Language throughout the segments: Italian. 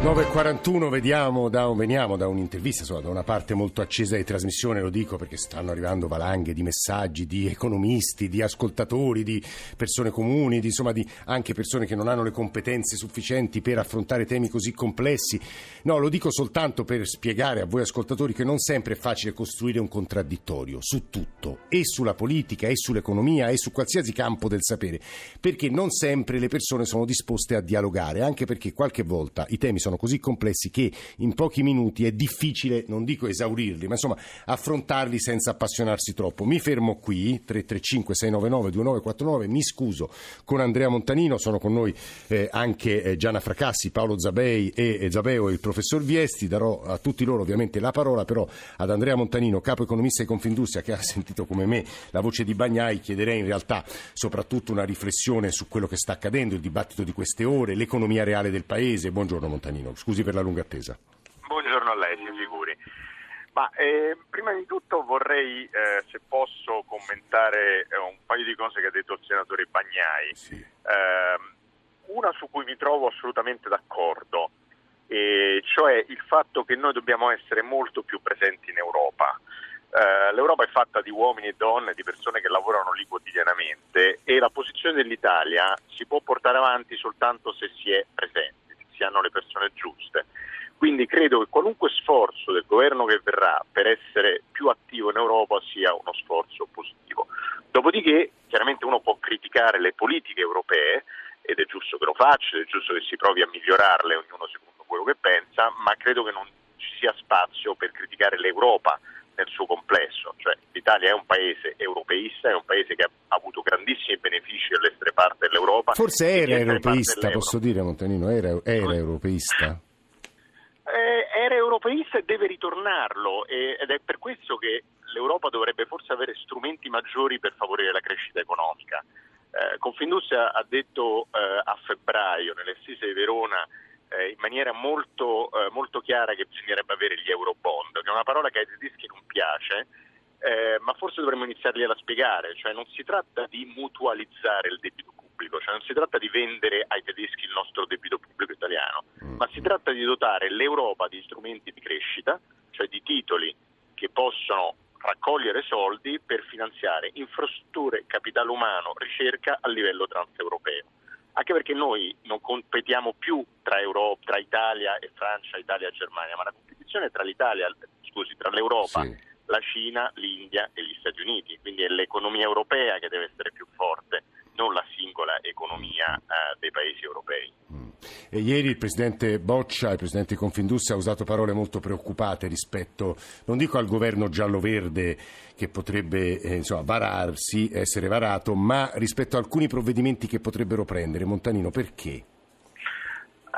9.41 vediamo da, veniamo da un'intervista, insomma, da una parte molto accesa di trasmissione, lo dico perché stanno arrivando valanghe di messaggi di economisti, di ascoltatori, di persone comuni, di, insomma di anche persone che non hanno le competenze sufficienti per affrontare temi così complessi. No, lo dico soltanto per spiegare a voi ascoltatori che non sempre è facile costruire un contraddittorio su tutto, e sulla politica, e sull'economia, e su qualsiasi campo del sapere, perché non sempre le persone sono disposte a dialogare, anche perché qualche volta i temi sono sono così complessi che in pochi minuti è difficile, non dico esaurirli, ma insomma affrontarli senza appassionarsi troppo. Mi fermo qui, 335 699 2949, mi scuso con Andrea Montanino, sono con noi eh, anche eh, Gianna Fracassi, Paolo Zabei e eh, Zabeo e il professor Viesti, darò a tutti loro ovviamente la parola, però ad Andrea Montanino, capo economista di Confindustria, che ha sentito come me la voce di Bagnai, chiederei in realtà soprattutto una riflessione su quello che sta accadendo, il dibattito di queste ore, l'economia reale del Paese. Buongiorno Montanino. Antonino. Scusi per la lunga attesa. Buongiorno a lei, si figuri. Ma, eh, prima di tutto vorrei, eh, se posso, commentare eh, un paio di cose che ha detto il senatore Bagnai. Sì. Ehm, una su cui mi trovo assolutamente d'accordo, cioè il fatto che noi dobbiamo essere molto più presenti in Europa. Uh, L'Europa è fatta di uomini e donne, di persone che lavorano lì quotidianamente e la posizione dell'Italia si può portare avanti soltanto se si è presenti si hanno le persone giuste. Quindi credo che qualunque sforzo del governo che verrà per essere più attivo in Europa sia uno sforzo positivo. Dopodiché chiaramente uno può criticare le politiche europee ed è giusto che lo faccia, ed è giusto che si provi a migliorarle ognuno secondo quello che pensa, ma credo che non ci sia spazio per criticare l'Europa nel suo complesso, cioè l'Italia è un paese europeista, è un paese che ha avuto grandissimi benefici dall'essere parte dell'Europa. Forse era europeista, posso dire Montanino, era, era europeista? Eh, era europeista e deve ritornarlo ed è per questo che l'Europa dovrebbe forse avere strumenti maggiori per favorire la crescita economica. Eh, Confindustria ha detto eh, a febbraio nelle assise di Verona eh, in maniera molto, eh, molto, chiara che bisognerebbe avere gli euro bond, che è una parola che ai tedeschi non piace, eh, ma forse dovremmo iniziargliela a spiegare, cioè non si tratta di mutualizzare il debito pubblico, cioè non si tratta di vendere ai tedeschi il nostro debito pubblico italiano, mm. ma si tratta di dotare l'Europa di strumenti di crescita, cioè di titoli che possono raccogliere soldi per finanziare infrastrutture, capitale umano, ricerca a livello transeuropeo anche perché noi non competiamo più tra, Europa, tra Italia e Francia, Italia e Germania, ma la competizione è tra, scusi, tra l'Europa, sì. la Cina, l'India e gli Stati Uniti, quindi è l'economia europea che deve essere più forte, non la singola economia eh, dei paesi europei. E ieri il Presidente Boccia, il Presidente di Confindustria, ha usato parole molto preoccupate rispetto, non dico al governo giallo-verde che potrebbe eh, insomma, vararsi, essere varato, ma rispetto a alcuni provvedimenti che potrebbero prendere. Montanino, perché?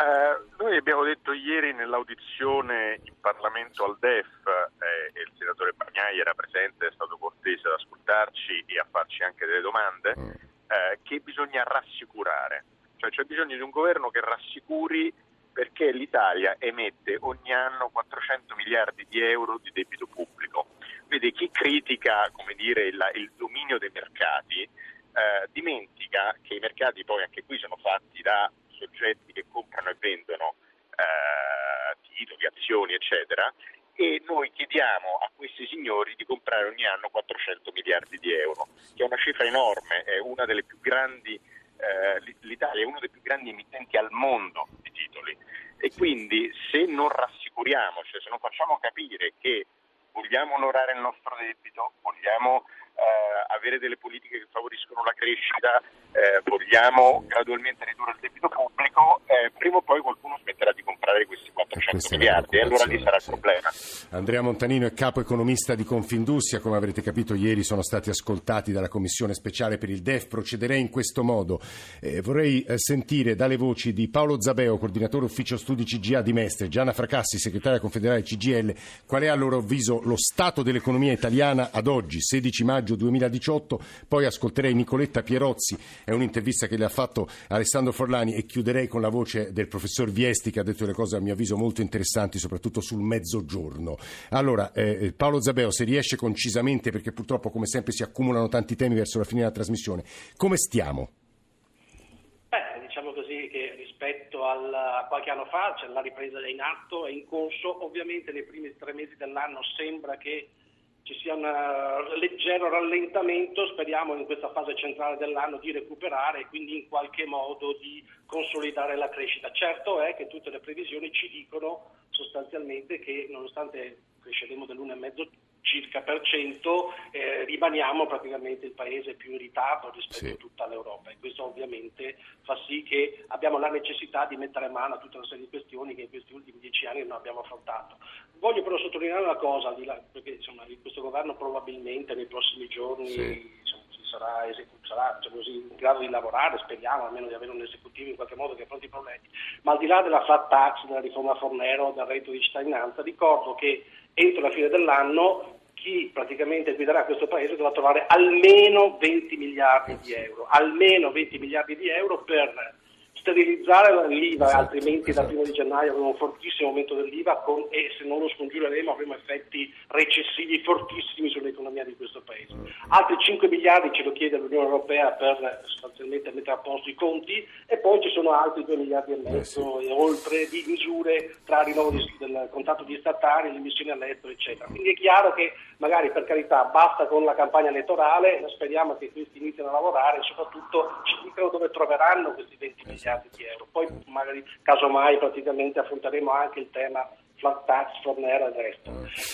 Uh, noi abbiamo detto ieri nell'audizione in Parlamento al DEF, eh, e il senatore Bagnai era presente, è stato cortese ad ascoltarci e a farci anche delle domande, mm. eh, che bisogna rassicurare cioè c'è bisogno di un governo che rassicuri perché l'Italia emette ogni anno 400 miliardi di euro di debito pubblico. Vede, chi critica dire, il, il, dominio dei mercati eh, dimentica che i mercati poi anche qui sono fatti da soggetti che comprano e vendono eh, titoli, azioni, eccetera, e noi chiediamo a questi signori di comprare ogni anno 400 miliardi di euro, che è una cifra enorme, è una delle più grandi eh, l'Italia è uno dei più grandi emittenti al mondo di titoli. E quindi se non rassicuriamo, cioè se non facciamo capire che vogliamo onorare il nostro debito, vogliamo avere delle politiche che favoriscono la crescita, eh, vogliamo gradualmente ridurre il debito pubblico, eh, prima o poi qualcuno smetterà di comprare questi 400 miliardi e allora lì sarà il problema. Andrea Montanino è capo economista di Confindustria, come avrete capito ieri sono stati ascoltati dalla Commissione speciale per il DEF, procederei in questo modo. Eh, vorrei eh, sentire dalle voci di Paolo Zabeo, coordinatore ufficio studi CGA di Mestre, Gianna Fracassi, segretaria confederale CGL, qual è a loro avviso lo stato dell'economia italiana ad oggi, 16 maggio 2018, poi ascolterei Nicoletta Pierozzi, è un'intervista che le ha fatto Alessandro Forlani e chiuderei con la voce del professor Viesti che ha detto delle cose a mio avviso molto interessanti, soprattutto sul mezzogiorno. Allora, eh, Paolo Zabeo, se riesce concisamente, perché purtroppo come sempre si accumulano tanti temi verso la fine della trasmissione, come stiamo? Beh, da qualche anno fa, cioè la ripresa in atto, è in corso, ovviamente nei primi tre mesi dell'anno sembra che ci sia un eh, leggero rallentamento, speriamo in questa fase centrale dell'anno di recuperare e quindi in qualche modo di consolidare la crescita. Certo è che tutte le previsioni ci dicono sostanzialmente che nonostante cresceremo dell'1,5 circa per cento, eh, rimaniamo praticamente il paese più in ritardo rispetto sì. a tutta l'Europa e questo ovviamente fa sì che abbiamo la necessità di mettere mano a tutta una serie di questioni che in questi ultimi dieci anni non abbiamo affrontato. Voglio però sottolineare una cosa, perché insomma, questo governo probabilmente nei prossimi giorni sì. insomma, sarà, sarà diciamo così, in grado di lavorare, speriamo almeno di avere un esecutivo in qualche modo che affronti i problemi, ma al di là della flat tax, della riforma Fornero, del reddito di cittadinanza, ricordo che entro la fine dell'anno chi praticamente guiderà questo paese dovrà trovare almeno 20 miliardi di euro, almeno 20 miliardi di euro per sterilizzare l'IVA, esatto, altrimenti esatto. dal primo di gennaio avremo un fortissimo aumento dell'IVA con, e se non lo scongiureremo avremo effetti recessivi fortissimi sull'economia di questo Paese. Altri 5 miliardi ce lo chiede l'Unione Europea per sostanzialmente mettere a posto i conti e poi ci sono altri 2 miliardi e mezzo eh sì. e oltre di misure tra rinnovo del contratto di statali, le missioni all'estero eccetera. Quindi è chiaro che magari per carità basta con la campagna elettorale, speriamo che questi iniziano a lavorare e soprattutto ci dicano dove troveranno questi 20 miliardi miliardi di euro. Poi magari casomai praticamente affronteremo anche il tema flat tax, Fornero e il resto.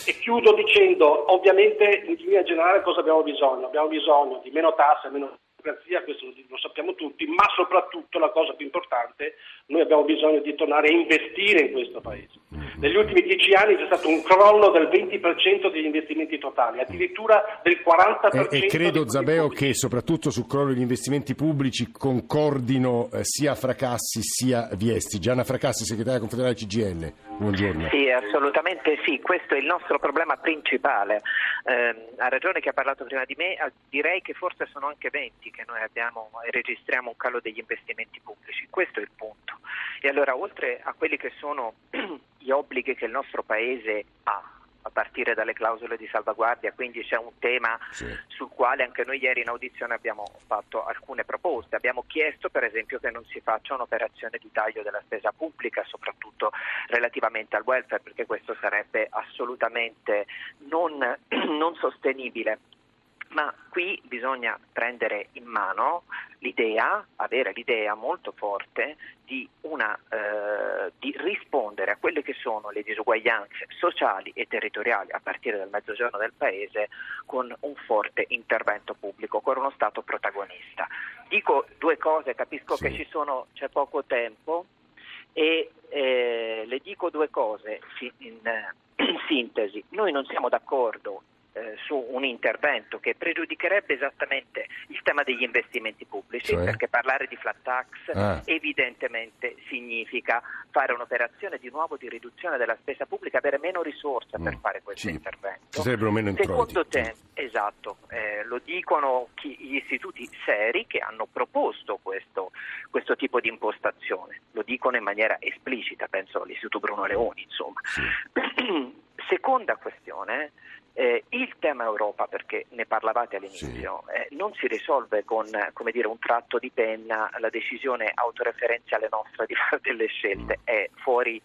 E chiudo dicendo, ovviamente in linea generale cosa abbiamo bisogno? Abbiamo bisogno di meno tasse, meno democrazia, questo lo sappiamo tutti, ma soprattutto la cosa più importante, noi abbiamo bisogno di tornare a investire in questo Paese. Negli ultimi dieci anni c'è stato un crollo del 20% degli investimenti totali, addirittura del 40%. E, e credo, Zabeo, che soprattutto sul crollo degli investimenti pubblici concordino eh, sia Fracassi sia Viesti. Gianna Fracassi, segretaria confederale CGL, buongiorno. Sì, assolutamente sì, questo è il nostro problema principale. Eh, ha ragione chi ha parlato prima di me, direi che forse sono anche 20 che noi abbiamo e registriamo un calo degli investimenti pubblici, questo è il punto. E allora oltre a quelli che sono gli obblighi che il nostro Paese ha, a partire dalle clausole di salvaguardia, quindi c'è un tema sì. sul quale anche noi ieri in audizione abbiamo fatto alcune proposte. Abbiamo chiesto per esempio che non si faccia un'operazione di taglio della spesa pubblica, soprattutto relativamente al welfare, perché questo sarebbe assolutamente non, non sostenibile ma qui bisogna prendere in mano l'idea, avere l'idea molto forte di, una, eh, di, rispondere a quelle che sono le disuguaglianze sociali e territoriali a partire dal mezzogiorno del Paese con un forte intervento pubblico, con uno Stato protagonista. Dico due cose, capisco sì. che ci sono, c'è poco tempo e eh, le dico due cose in, in sintesi. Noi non siamo d'accordo eh, su un intervento che pregiudicherebbe esattamente il tema degli investimenti pubblici, cioè? perché parlare di flat tax ah. evidentemente significa fare un'operazione di nuovo di riduzione della spesa pubblica, avere meno risorse mm. per fare questo sì. intervento. Secondo te, esatto, eh, lo dicono chi, gli istituti seri che hanno proposto questo, questo, tipo di impostazione, lo dicono in maniera esplicita, penso all'Istituto Bruno Leoni, insomma. Sì. Seconda questione, eh, il tema Europa, perché ne parlavate all'inizio, sì. eh, non si risolve con dire, un tratto di penna, la decisione autoreferenziale nostra di fare delle scelte, mm. è fuori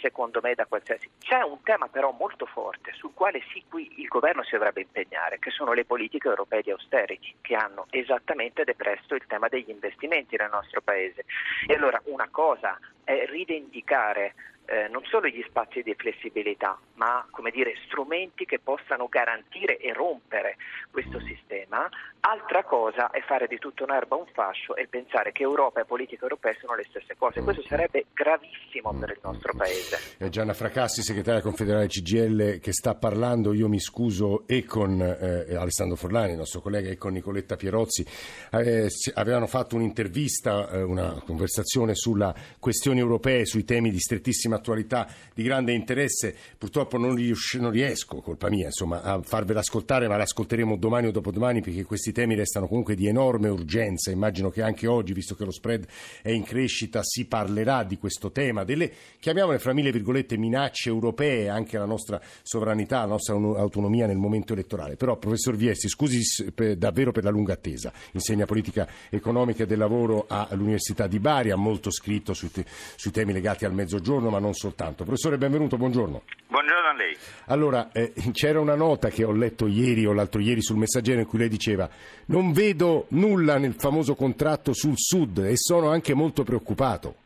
secondo me da qualsiasi. C'è un tema però molto forte sul quale sì qui il governo si dovrebbe impegnare, che sono le politiche europee di austerity, che hanno esattamente depresso il tema degli investimenti nel nostro paese. E allora una cosa è rivendicare eh, non solo gli spazi di flessibilità, ma come dire, strumenti che possano garantire e rompere questo sistema. Altra cosa è fare di tutto un'erba un fascio e pensare che Europa e politica europea sono le stesse cose. Questo sarebbe gravissimo per il nostro Paese. È Gianna Fracassi, segretaria confederale CGL, che sta parlando. Io mi scuso e con eh, Alessandro Forlani, il nostro collega, e con Nicoletta Pierozzi. Eh, avevano fatto un'intervista, eh, una conversazione sulla questioni europee, sui temi di strettissima attualità di grande interesse. Purtroppo non, rius- non riesco, colpa mia, insomma, a farvela ascoltare, ma l'ascolteremo domani o dopodomani perché questi temi restano comunque di enorme urgenza. Immagino che anche oggi, visto che lo spread è in crescita, si parlerà di questo tema, delle, chiamiamole fra mille virgolette, minacce europee anche alla nostra sovranità, alla nostra autonomia nel momento elettorale. Però, professor Viesti, scusi per, davvero per la lunga attesa, insegna politica economica e del lavoro all'Università di Bari, ha molto scritto su, sui temi legati al mezzogiorno, ma non soltanto. Professore, benvenuto, buongiorno. Buongiorno a lei. Allora, eh, c'era una nota che ho letto ieri o l'altro ieri sul messaggero in cui lei diceva non vedo nulla nel famoso contratto sul Sud e sono anche molto preoccupato.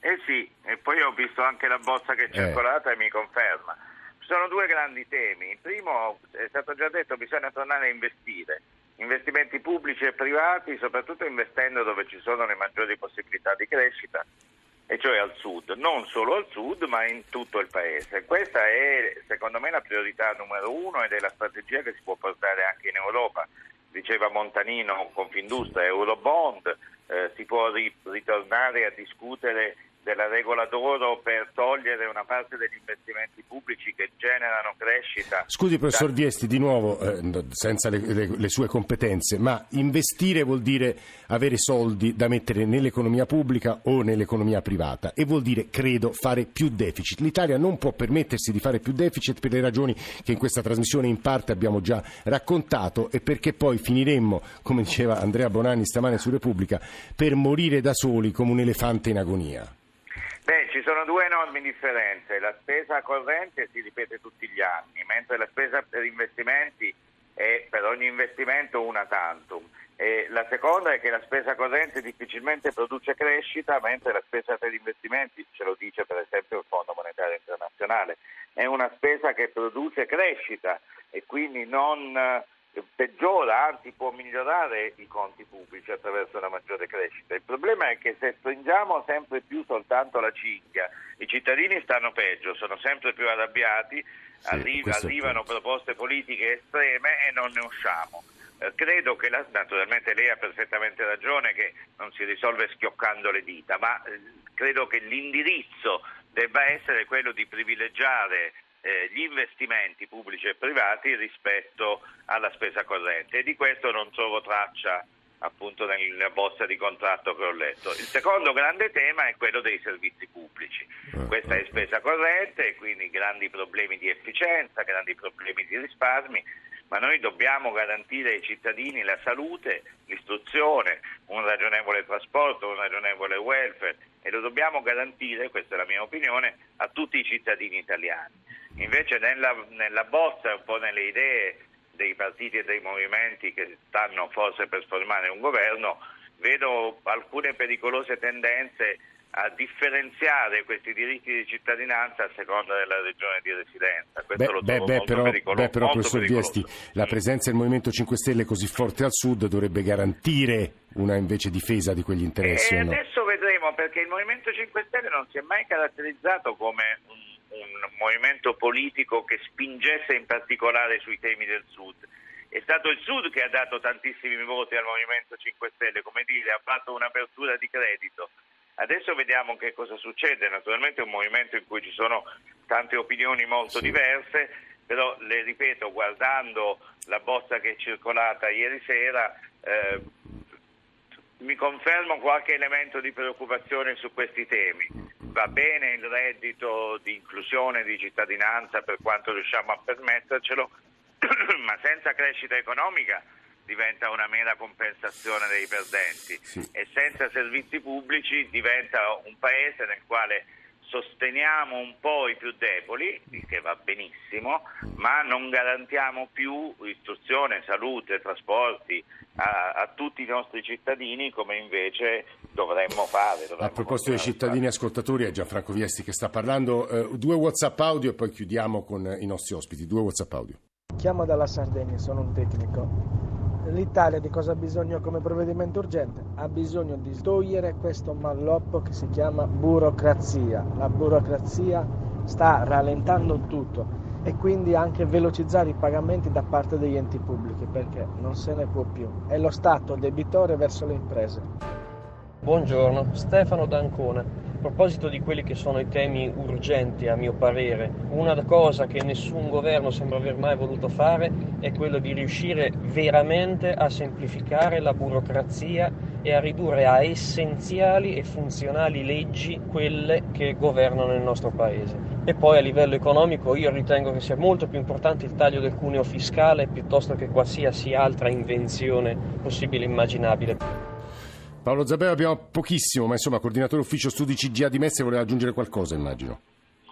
Eh sì, e poi ho visto anche la bozza che è Eh. circolata e mi conferma. Ci sono due grandi temi. Il primo, è stato già detto, bisogna tornare a investire. Investimenti pubblici e privati, soprattutto investendo dove ci sono le maggiori possibilità di crescita, e cioè al sud, non solo al sud ma in tutto il paese. Questa è secondo me la priorità numero uno ed è la strategia che si può portare anche in Europa. Diceva Montanino, Confindustria, Eurobond, eh, si può ri- ritornare a discutere della regola d'oro per togliere una parte degli investimenti pubblici che generano crescita. Scusi, professor Viesti, di nuovo, eh, senza le, le- le sue competenze, ma investire vuol dire avere soldi da mettere nell'economia pubblica o nell'economia privata e vuol dire, credo, fare più deficit. L'Italia non può permettersi di fare più deficit per le ragioni che in questa trasmissione in parte abbiamo già raccontato e perché poi finiremmo, come diceva Andrea Bonanni stamane su Repubblica, per morire da soli come un elefante in agonia. Beh, ci sono due enormi differenze. La spesa corrente si ripete tutti gli anni, mentre la spesa per investimenti è per ogni investimento una tantum. E la seconda è che la spesa corrente difficilmente produce crescita, mentre la spesa per investimenti, ce lo dice per esempio il Fondo Monetario Internazionale, è una spesa che produce crescita e quindi non peggiora, anzi può migliorare i conti pubblici attraverso una maggiore crescita. Il problema è che se stringiamo sempre più soltanto la cinghia, i cittadini stanno peggio, sono sempre più arrabbiati, arri- questo è il arrivano punto. proposte politiche estreme e non ne usciamo. Eh, credo che la- naturalmente lei ha perfettamente ragione che non si risolve schioccando le dita, ma eh, credo che l'indirizzo debba essere quello di privilegiare eh, gli investimenti pubblici e privati rispetto alla spesa corrente e di questo non trovo traccia appunto nella bozza di contratto che ho letto. Il secondo grande tema è quello dei servizi pubblici. Questa è spesa corrente, quindi grandi problemi di efficienza, grandi problemi di risparmi, ma noi dobbiamo garantire ai cittadini la salute, l'istruzione, un ragionevole trasporto, un ragionevole welfare e lo dobbiamo garantire, questa è la mia opinione, a tutti i cittadini italiani. Invece nella, nella bozza, un po' nelle idee dei partiti e dei movimenti che stanno forse per formare un governo, vedo alcune pericolose tendenze a differenziare questi diritti di cittadinanza a seconda della regione di residenza. Questo Beh, lo trovo beh, molto però, pericoloso. beh, però, molto professor pericoloso. Viesti, la Mm. presenza del Movimento 5 Stelle così forte al Sud dovrebbe garantire una invece difesa di quegli interessi E no? adesso vedremo perché il Movimento 5 Stelle non si è mai caratterizzato come un, un movimento politico che spingesse in particolare sui temi del Sud. È stato il Sud che ha dato tantissimi voti al Movimento 5 Stelle, come dire, ha fatto un'apertura di credito. Adesso vediamo che cosa succede. Naturalmente è un movimento in cui ci sono tante opinioni molto Sì. diverse, però le ripeto, guardando la bozza che è circolata ieri sera, eh, mi confermo qualche elemento di preoccupazione su questi temi. Va bene il reddito di inclusione, di cittadinanza per quanto riusciamo a permettercelo, ma senza crescita economica diventa una mera compensazione dei perdenti Sì. e senza servizi pubblici diventa un paese nel quale sosteniamo un po' i più deboli, il che va benissimo, ma non garantiamo più istruzione, salute, trasporti a, a tutti i nostri cittadini come invece dovremmo fare. A dovremmo proposito dei a cittadini ascoltatori, è Gianfranco Viesti che sta parlando. Eh, due WhatsApp audio e poi chiudiamo con i nostri ospiti. Due WhatsApp audio. Chiamo dalla Sardegna, sono un tecnico. L'Italia di cosa ha bisogno come provvedimento urgente? Ha bisogno di togliere questo malloppo che si chiama burocrazia. La burocrazia sta rallentando tutto e quindi anche velocizzare i pagamenti da parte degli enti pubblici perché non se ne può più. È lo Stato debitore verso le imprese. Buongiorno, Stefano D'Ancona. A proposito di quelli che sono i temi urgenti, a mio parere, una cosa che nessun governo sembra aver mai voluto fare è quello di riuscire veramente a semplificare la burocrazia e a ridurre a essenziali e funzionali leggi quelle che governano il nostro paese. E poi a livello economico io ritengo che sia molto più importante il taglio del cuneo fiscale piuttosto che qualsiasi altra invenzione possibile e immaginabile. Paolo Zabeo abbiamo pochissimo, ma insomma, coordinatore ufficio studi CGA di Mestre voleva aggiungere qualcosa, immagino.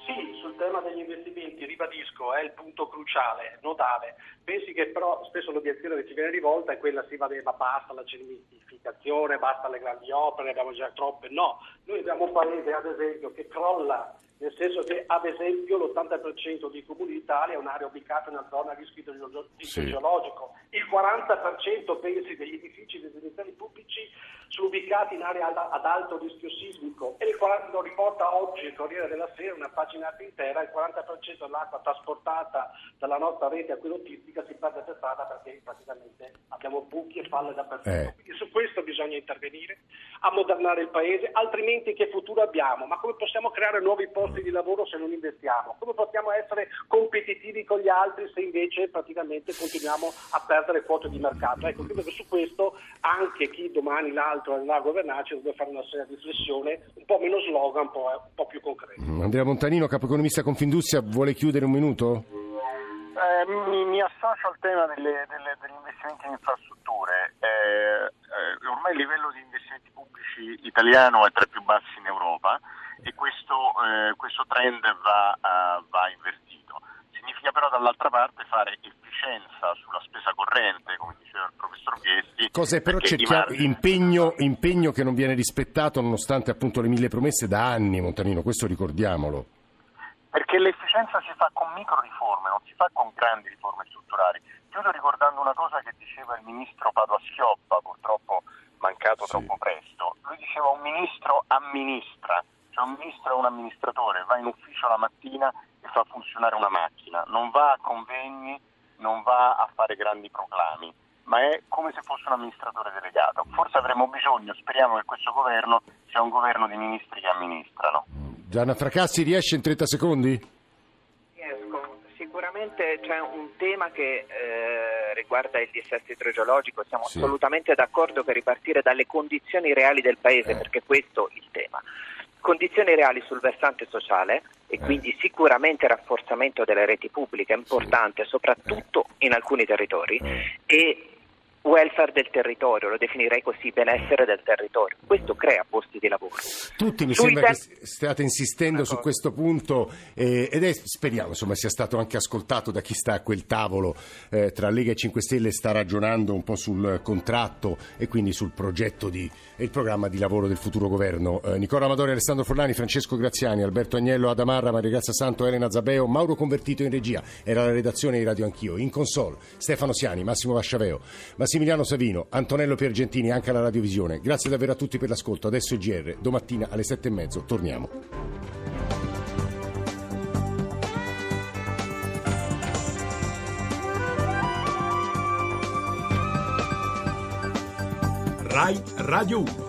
Sì, sul tema degli investimenti, ribadisco, è il punto cruciale, nodale. Pensi che però spesso l'obiezione che ci viene rivolta è quella si va bene, ma basta la cementificazione, basta le grandi opere, abbiamo già troppe. No, noi abbiamo un paese ad esempio che crolla nel senso che ad esempio l'80% dei comuni d'Italia è un'area ubicata in una zona a rischio idrogeologico, sì. il 40% pensi degli edifici residenziali pubblici sono ubicati in aree ad alto rischio sismico e il 40, lo riporta oggi il Corriere della Sera, una paginata intera, il 40% dell'acqua trasportata dalla nostra rete acquedottistica si perde per strada perché praticamente abbiamo buchi e falle dappertutto. Eh. Quindi su questo bisogna intervenire, ammodernare il paese, altrimenti che futuro abbiamo? Ma come possiamo creare nuovi posti di lavoro se non investiamo? Come possiamo essere competitivi con gli altri se invece praticamente continuiamo a perdere quote di mercato? Ecco, credo che su questo anche chi domani l'altro andrà a governarci deve fare una seria riflessione, un po' meno slogan, un po', un po più concreta. Andrea Montanino, capo economista Confindustria, vuole chiudere un minuto? Eh, mi, mi, associo al tema delle, delle, degli investimenti in infrastrutture. Eh, eh, ormai il livello di investimenti pubblici italiano è tra i più bassi in Europa e questo, eh, questo trend va, uh, va, invertito. Significa però dall'altra parte fare efficienza sulla spesa corrente, come diceva il professor Viesti. Cos'è però c'è margini... impegno, impegno che non viene rispettato nonostante appunto le mille promesse da anni, Montanino, questo ricordiamolo. Perché l'efficienza si fa con micro riforme, non si fa con grandi riforme strutturali. Chiudo ricordando una cosa che diceva il ministro Padua Schioppa, purtroppo mancato sì. troppo presto. Lui diceva un ministro amministra, cioè un ministro è un amministratore, va in ufficio la mattina e fa funzionare una macchina, non va a convegni, non va a fare grandi proclami, ma è come se fosse un amministratore delegato. Forse avremo bisogno, speriamo che questo governo sia un governo di ministri che amministrano. Gianna Fracassi riesce in 30 secondi? Riesco. Sicuramente c'è un tema che eh, riguarda il dissesto idrogeologico, siamo sì. assolutamente d'accordo per ripartire dalle condizioni reali del Paese, eh. perché questo è il tema. Condizioni reali sul versante sociale e eh. quindi sicuramente rafforzamento delle reti pubbliche è importante, soprattutto in alcuni territori, eh. e welfare del territorio, lo definirei così, benessere del territorio. Questo crea posti di lavoro. Tutti mi Sui sembra te- che stiate insistendo su questo punto eh, ed è, speriamo insomma, sia stato anche ascoltato da chi sta a quel tavolo eh, tra Lega e 5 Stelle, sta ragionando un po' sul contratto e quindi sul progetto di, e il programma di lavoro del futuro governo. Eh, Nicola Amadori, Alessandro Forlani, Francesco Graziani, Alberto Agnello, Adamarra, Maria Grazia Santo, Elena Zabeo, Mauro Convertito in regia, era la redazione di Radio Anch'io, in console Stefano Siani, Massimo Vasciaveo, Massimo Massimiliano Savino, Antonello Piergentini, anche alla radiovisione. Grazie davvero a tutti per l'ascolto. Adesso il GR, domattina alle sette e mezzo torniamo. RAI Radio 1